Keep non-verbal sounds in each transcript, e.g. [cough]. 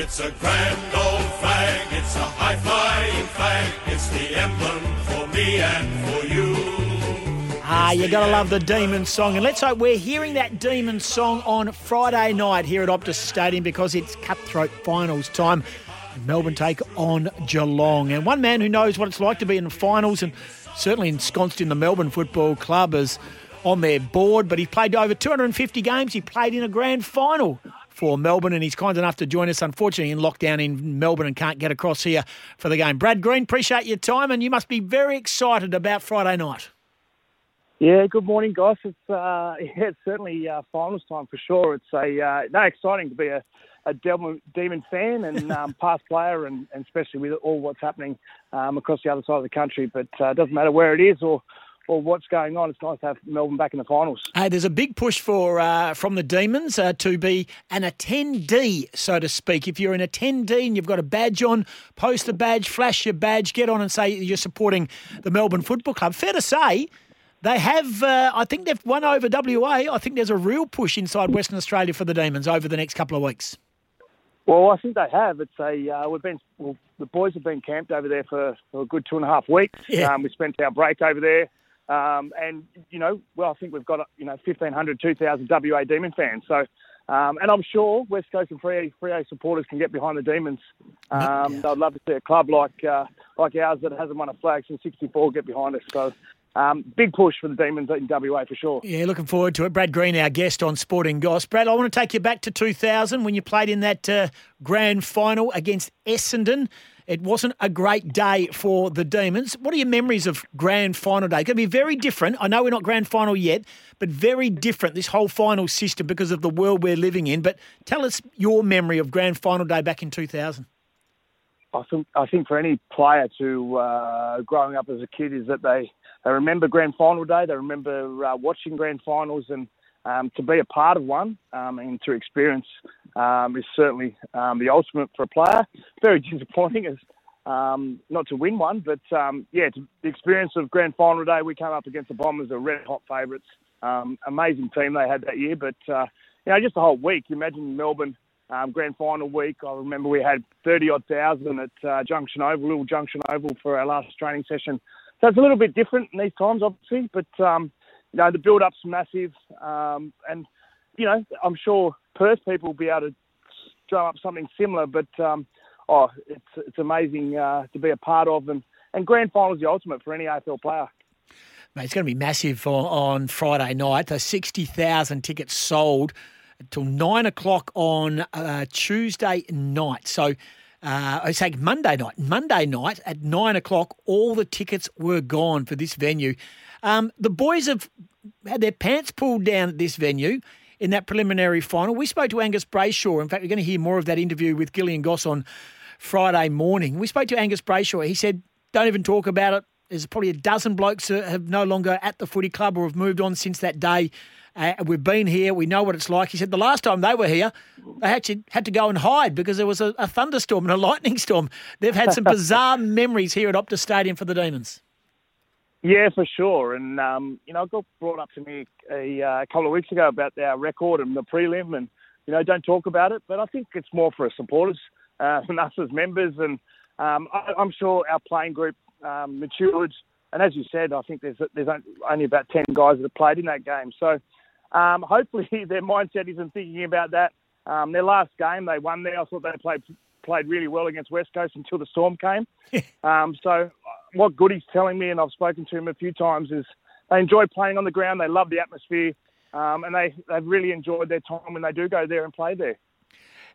It's a grand old flag, it's a high flying flag, it's the emblem for me and for you. Ah, you got to love the Demon song. And let's hope we're hearing that Demon song on Friday night here at Optus Stadium because it's cutthroat finals time. Melbourne take on Geelong. And one man who knows what it's like to be in the finals and certainly ensconced in the Melbourne Football Club is on their board, but he played over 250 games. He played in a grand final for Melbourne, and he's kind enough to join us, unfortunately, in lockdown in Melbourne and can't get across here for the game. Brad Green, appreciate your time, and you must be very excited about Friday night. Yeah, good morning, guys. It's uh, [laughs] yeah, it's certainly uh, finals time for sure. It's a uh, no exciting to be a, a Demon, Demon fan and [laughs] um, past player, and, and, especially with all what's happening um, across the other side of the country. But uh, it doesn't matter where it is or or what's going on. It's nice to have Melbourne back in the finals. Hey, there's a big push for uh, from the Demons uh, to be an attendee, so to speak. If you're an attendee and you've got a badge on, post the badge, flash your badge, get on and say you're supporting the Melbourne Football Club. Fair to say they have, uh, I think they've won over WA. I think there's a real push inside Western Australia for the Demons over the next couple of weeks. Well, I think they have. It's a uh, we've been well, the boys have been camped over there for, for a good two and a half weeks. Yeah. Um, we spent our break over there, um, and you know, well, I think we've got you know 1,500, 2,000 WA Demon fans. So, um, and I'm sure West Coast and Freo, Freo supporters can get behind the Demons. Um, yeah. I'd love to see a club like uh, like ours that hasn't won a flag since '64 get behind us. So um, big push for the Demons in WA for sure. Yeah, looking forward to it. Brad Green, our guest on Sporting Goss. Brad, I want to take you back to 2000 when you played in that uh, grand final against Essendon. It wasn't a great day for the Demons. What are your memories of grand final day? It's going to be very different. I know we're not grand final yet, but very different, this whole final system because of the world we're living in. But tell us your memory of grand final day back in 2000. I think, I think for any player to uh, growing up as a kid is that they they remember grand final day. They remember uh, watching grand finals and um, to be a part of one um, and to experience um, is certainly um, the ultimate for a player. Very disappointing as um, not to win one, but um, yeah, the experience of grand final day. We came up against the Bombers, the red hot favourites. amazing team they had that year, but uh, you know, just the whole week. You imagine Melbourne. grand final week. I remember we had 30 odd thousand at uh, Junction Oval, little Junction Oval for our last training session so it's a little bit different in these times, obviously, but um, you know the build-up's massive, um, and you know I'm sure Perth people will be able to drum up something similar. But um, oh, it's it's amazing uh, to be a part of, and and grand final is the ultimate for any AFL player. Mate, it's going to be massive on, on Friday night. The sixty thousand tickets sold until nine o'clock on uh, Tuesday night. So uh, I say Monday night. Monday night at nine o'clock, all the tickets were gone for this venue. Um, the boys have had their pants pulled down at this venue in that preliminary final. We spoke to Angus Brayshaw. In fact, we're going to hear more of that interview with Gillian Goss on Friday morning. We spoke to Angus Brayshaw. He said, "Don't even talk about it." There's probably a dozen blokes that have no longer at the footy club or have moved on since that day uh, we've been here. We know what it's like. He said the last time they were here, they actually had to go and hide because there was a, a thunderstorm and a [laughs] lightning storm. They've had some [laughs] bizarre memories here at Optus Stadium for the Demons. Yeah, for sure. And, um, you know, it got brought up to me a, uh, a couple of weeks ago about our record and the prelim and, you know, don't talk about it. But I think it's more for our supporters uh, [laughs] and us as members. And um, I, am sure our playing group um, matured. And as you said, I think there's there's only about 10 guys that have played in that game. So um, hopefully, [laughs] their mindset isn't thinking about that. Um, their last game, they won there. I thought they played played really well against West Coast until the storm came. [laughs] um, so, what Goody's telling me, and I've spoken to him a few times, is they enjoy playing on the ground. They love the atmosphere, um, and they they've really enjoyed their time when they do go there and play there.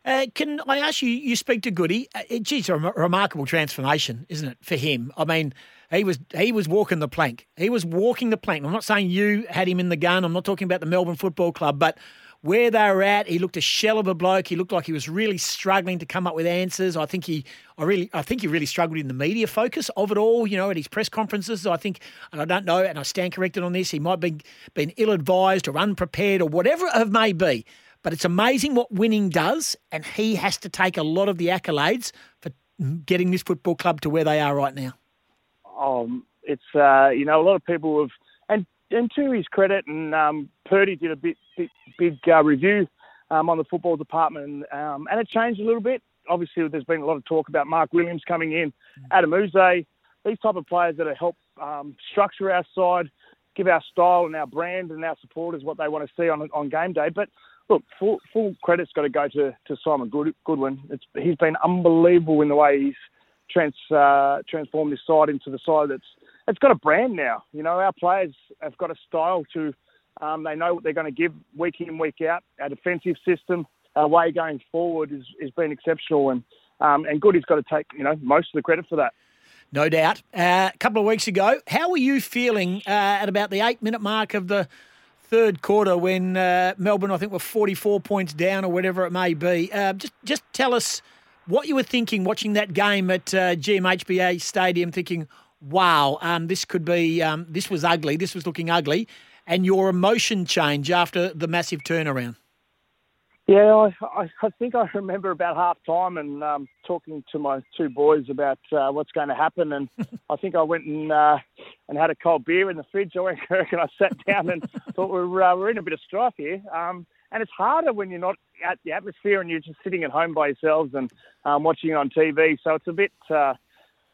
Uh, can I ask you? You speak to Goody. Uh, a remarkable transformation, isn't it, for him? I mean, he was he was walking the plank. He was walking the plank. I'm not saying you had him in the gun. I'm not talking about the Melbourne Football Club, but where they were at, he looked a shell of a bloke. He looked like he was really struggling to come up with answers. I think he, I really, I think he really struggled in the media focus of it all. You know, at his press conferences, I think, and I don't know, and I stand corrected on this. He might be been ill advised or unprepared or whatever it may be. But it's amazing what winning does, and he has to take a lot of the accolades for getting this football club to where they are right now um, it's uh, you know a lot of people have, and to his credit, and um, Purdy did a bit big, big uh, review um, on the football department, um, and it changed a little bit. obviously there's been a lot of talk about Mark Williams coming in, Adem Yze, these type of players that help um, structure our side, give our style and our brand and our supporters what they want to see on on game day. But look, full, full credit's got to go to, to Simon Good, Goodwin. It's, he's been unbelievable in the way he's trans, uh, transformed this side into the side that's it's got a brand now. You know, our players have got a style to. Um, they know what they're going to give week in, week out. Our defensive system, our way going forward is has been exceptional, and um, and Goody's got to take you know most of the credit for that. No doubt. Uh, a couple of weeks ago, how were you feeling uh, at about the eight minute mark of the third quarter when uh, Melbourne, I think, were 44 points down or whatever it may be? Uh, just, just tell us what you were thinking watching that game at uh, GMHBA Stadium, thinking, wow, um, this could be, um, this was ugly, this was looking ugly, and your emotion change after the massive turnaround. Yeah, I, I think I remember about half time and um, talking to my two boys about uh, what's going to happen. And [laughs] I think I went and uh, and had a cold beer in the fridge. I went and I sat down and [laughs] thought we're uh, we're in a bit of strife here. Um, and it's harder when you're not at the atmosphere and you're just sitting at home by yourselves and um, watching it on TV. So it's a bit uh,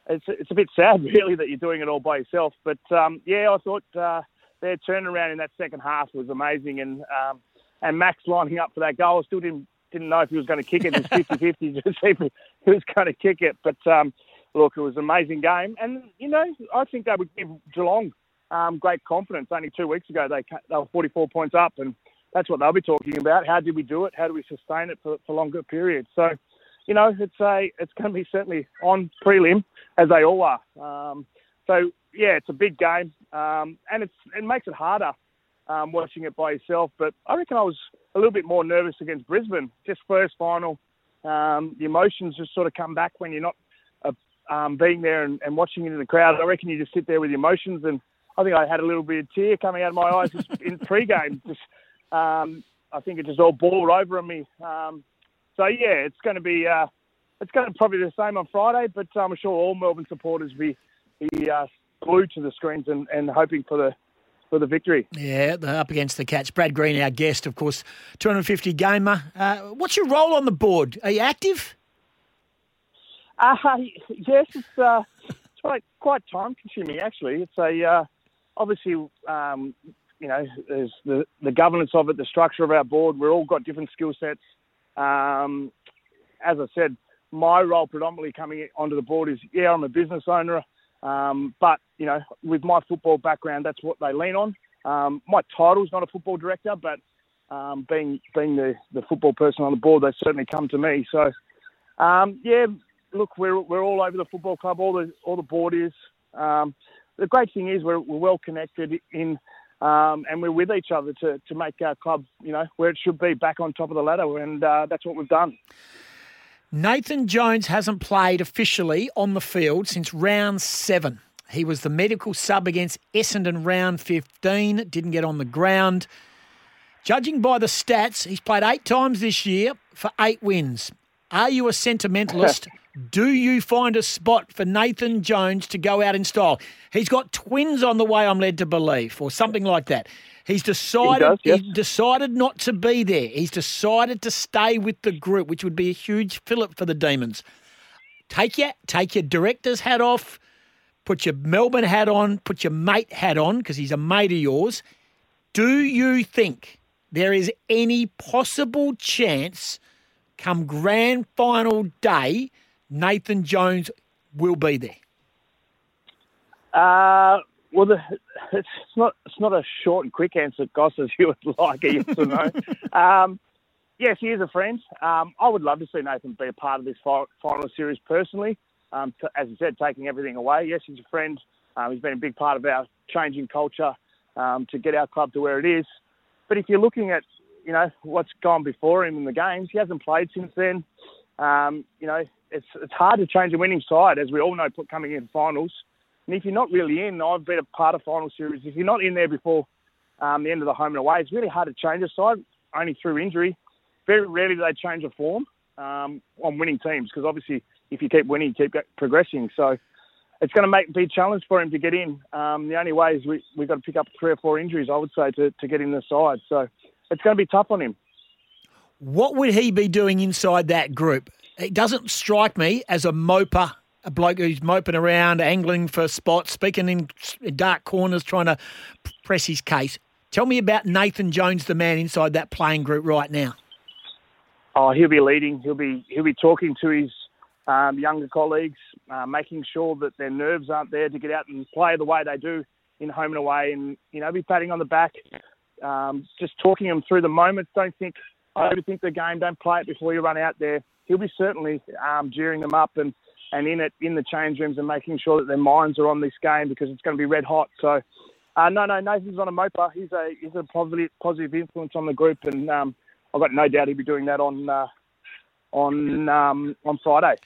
it's it's a bit sad [laughs] really that you're doing it all by yourself. But um, yeah, I thought uh, their turnaround in that second half was amazing and. Um, and Max lining up for that goal. I still didn't didn't know if he was going to kick it. It was [laughs] 50-50 to [laughs] see if he was going to kick it. But um, look, it was an amazing game, and you know I think they would give Geelong um, great confidence. Only two weeks ago they they were 44 points up, and that's what they'll be talking about. How did we do it? How do we sustain it for, for longer periods? So, you know, it's a it's going to be certainly on prelim as they all are. Um, so yeah, it's a big game, um, and it's it makes it harder um, watching it by yourself. But I reckon I was a little bit more nervous against Brisbane, just first final. Um, the emotions just sort of come back when you're not uh, um, being there and, and, watching it in the crowd. I reckon you just sit there with the emotions, and I think I had a little bit of tear coming out of my eyes just in [laughs] pre-game. Just, um, I think it just all boiled over on me. Um, so yeah, it's going to be uh, it's going to probably be the same on Friday, but I'm sure all Melbourne supporters will be, be uh, glued to the screens and, and hoping for the for the victory. Yeah, up against the Cats. Brad Green, our guest, of course, 250 gamer. Uh, what's your role on the board? Are you active? Uh, [laughs] yes, it's, uh, it's quite, quite time consuming, actually. It's a, uh, obviously, um, you know, there's the, the governance of it, the structure of our board. We've all got different skill sets. Um, as I said, my role predominantly coming onto the board is, yeah, I'm a business owner. Um, but you know, with my football background, that's what they lean on. Um, my title's not a football director, but um, being being the, the football person on the board, they certainly come to me. So, um, yeah, look, we're we're all over the football club. All the all the board is. Um, the great thing is we're, we're well connected in, um, and we're with each other to to make our club, you know, where it should be, back on top of the ladder, and uh, that's what we've done. Nathan Jones hasn't played officially on the field since round seven. He was the medical sub against Essendon round 15, didn't get on the ground. Judging by the stats, he's played eight times this year for eight wins. Are you a sentimentalist? [laughs] Do you find a spot for Nathan Jones to go out in style? He's got twins on the way, I'm led to believe, or something like that. He's decided. He does, yes. He's decided not to be there. He's decided to stay with the group, which would be a huge fillip for the Demons. Take your take your director's hat off, put your Melbourne hat on, put your mate hat on because he's a mate of yours. Do you think there is any possible chance, come grand final day, Nathan Jones will be there? Uh, well, the, it's not it's not a short and quick answer, Goss, as you would like yes or no. um, yes, he is a friend. Um, I would love to see Nathan be a part of this final series personally. Um, to, as I said, taking everything away. Yes, he's a friend. Um, he's been a big part of our changing culture um, to get our club to where it is. But if you're looking at you know what's gone before him in the games, he hasn't played since then. Um, you know, it's it's hard to change a winning side, as we all know, coming in finals. And if you're not really in, I've been a part of final series. If you're not in there before um, the end of the home and away, it's really hard to change a side only through injury. Very rarely do they change a form um, on winning teams because obviously if you keep winning, you keep progressing. So it's going to make be a challenge for him to get in. Um, the only way is we we've got to pick up three or four injuries, I would say, to, to get in the side. So it's going to be tough on him. What would he be doing inside that group? It doesn't strike me as a moper, a bloke who's moping around, angling for spots, speaking in dark corners, trying to press his case. Tell me about Nathan Jones, the man inside that playing group right now. Oh, he'll be leading. He'll be he'll be talking to his um, younger colleagues, uh, making sure that their nerves aren't there to get out and play the way they do in home and away, and you know, be patting on the back, um, just talking them through the moments. Don't think overthink the game. Don't play it before you run out there. He'll be certainly um, them up and and in it in the change rooms and making sure that their minds are on this game because it's going to be red hot. So. Uh, no, no, Nathan's on a moper. He's a he's a positive positive influence on the group, and um, I've got no doubt he'll be doing that on uh, on um, on Friday.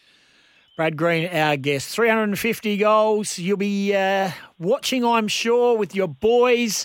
Brad Green, our guest, 350 goals. You'll be uh, watching, I'm sure, with your boys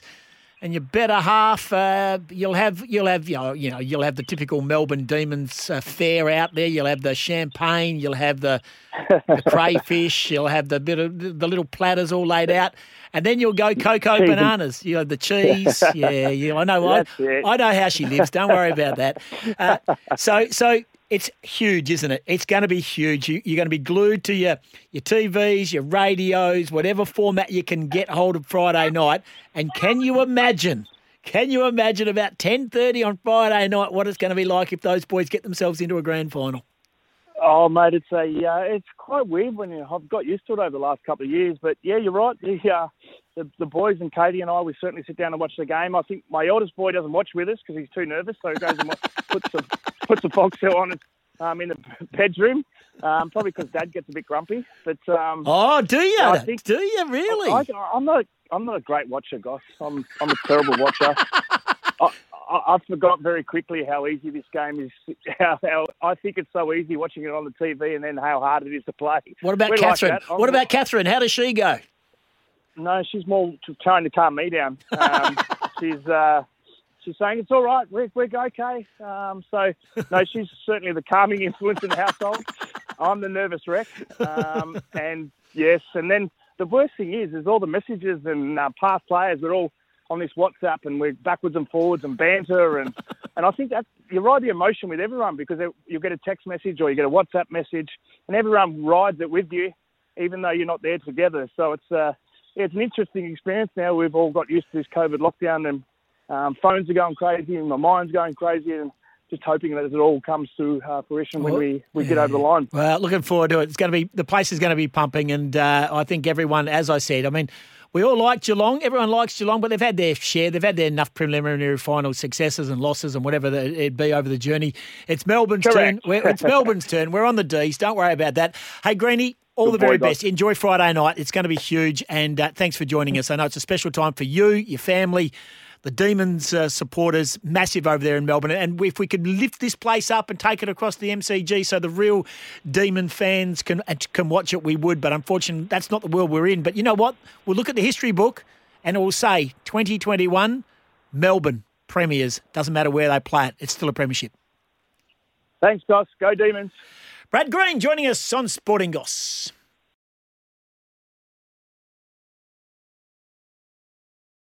and your better half. Uh, you'll have you'll have you know, you know you'll have the typical Melbourne Demons uh, fare out there. You'll have the champagne. You'll have the, the [laughs] crayfish. You'll have the bit of the little platters all laid out, and then you'll go cocoa bananas. You know the cheese. [laughs] Yeah, yeah. I know. I, I know how she lives. Don't worry about that. Uh, so so it's huge, isn't it? It's going to be huge. You, are going to be glued to your, your TVs, your radios, whatever format you can get hold of Friday night. And can you imagine? Can you imagine about ten thirty on Friday night what it's going to be like if those boys get themselves into a grand final? Oh, mate, it's a uh, it's quite weird when you, I've got used to it over the last couple of years. But yeah, you're right. The, uh, the the boys and Katie and I, we certainly sit down and watch the game. I think my eldest boy doesn't watch with us because he's too nervous, so he goes and puts the puts the Foxtel on it um, in the bedroom. Um, probably because Dad gets a bit grumpy. But um, oh, do you? I think, do you really? I, am not. I'm not a great watcher, Goss. I'm I'm a terrible watcher. [laughs] I, I, I, forgot very quickly how easy this game is. How, how, I think it's so easy watching it on the TV, and then how hard it is to play. What about We're Catherine? Like what about Catherine? How does she go? No, she's more trying to calm me down. Um, [laughs] she's uh, she's saying it's all right. We're, we're okay. Um, so no, [laughs] she's certainly the calming influence in the household. I'm the nervous wreck. Um, and yes, and then the worst thing is, is all the messages and uh, past players. We're all on this WhatsApp and we're backwards and forwards and banter and and I think that you ride the emotion with everyone because you get a text message or you get a WhatsApp message and everyone rides it with you, even though you're not there together. So it's uh, it's an interesting experience now. We've all got used to this COVID lockdown and um, phones are going crazy and my mind's going crazy and just hoping that it all comes to uh, fruition when we, we get over the line. Well, looking forward to it. It's going to be the place is going to be pumping, and uh, I think everyone, as I said, I mean. We all like Geelong. Everyone likes Geelong, but they've had their share. They've had their enough preliminary final successes and losses and whatever it be over the journey. It's Melbourne's Correct. turn. it's [laughs] Melbourne's turn. We're on the D's. Don't worry about that. Hey, Greeny, all Good the very best. Enjoy Friday night. It's going to be huge. And uh, thanks for joining us. I know it's a special time for you, your family, the Demons uh, supporters, massive over there in Melbourne. And if we could lift this place up and take it across the MCG so the real Demon fans can, uh, can watch it, we would. But unfortunately, that's not the world we're in. But you know what? We'll look at the history book and it will say 2021 Melbourne Premiers. Doesn't matter where they play it, it's still a premiership. Thanks, Goss. Go Demons. Brad Green joining us on Sporting Goss.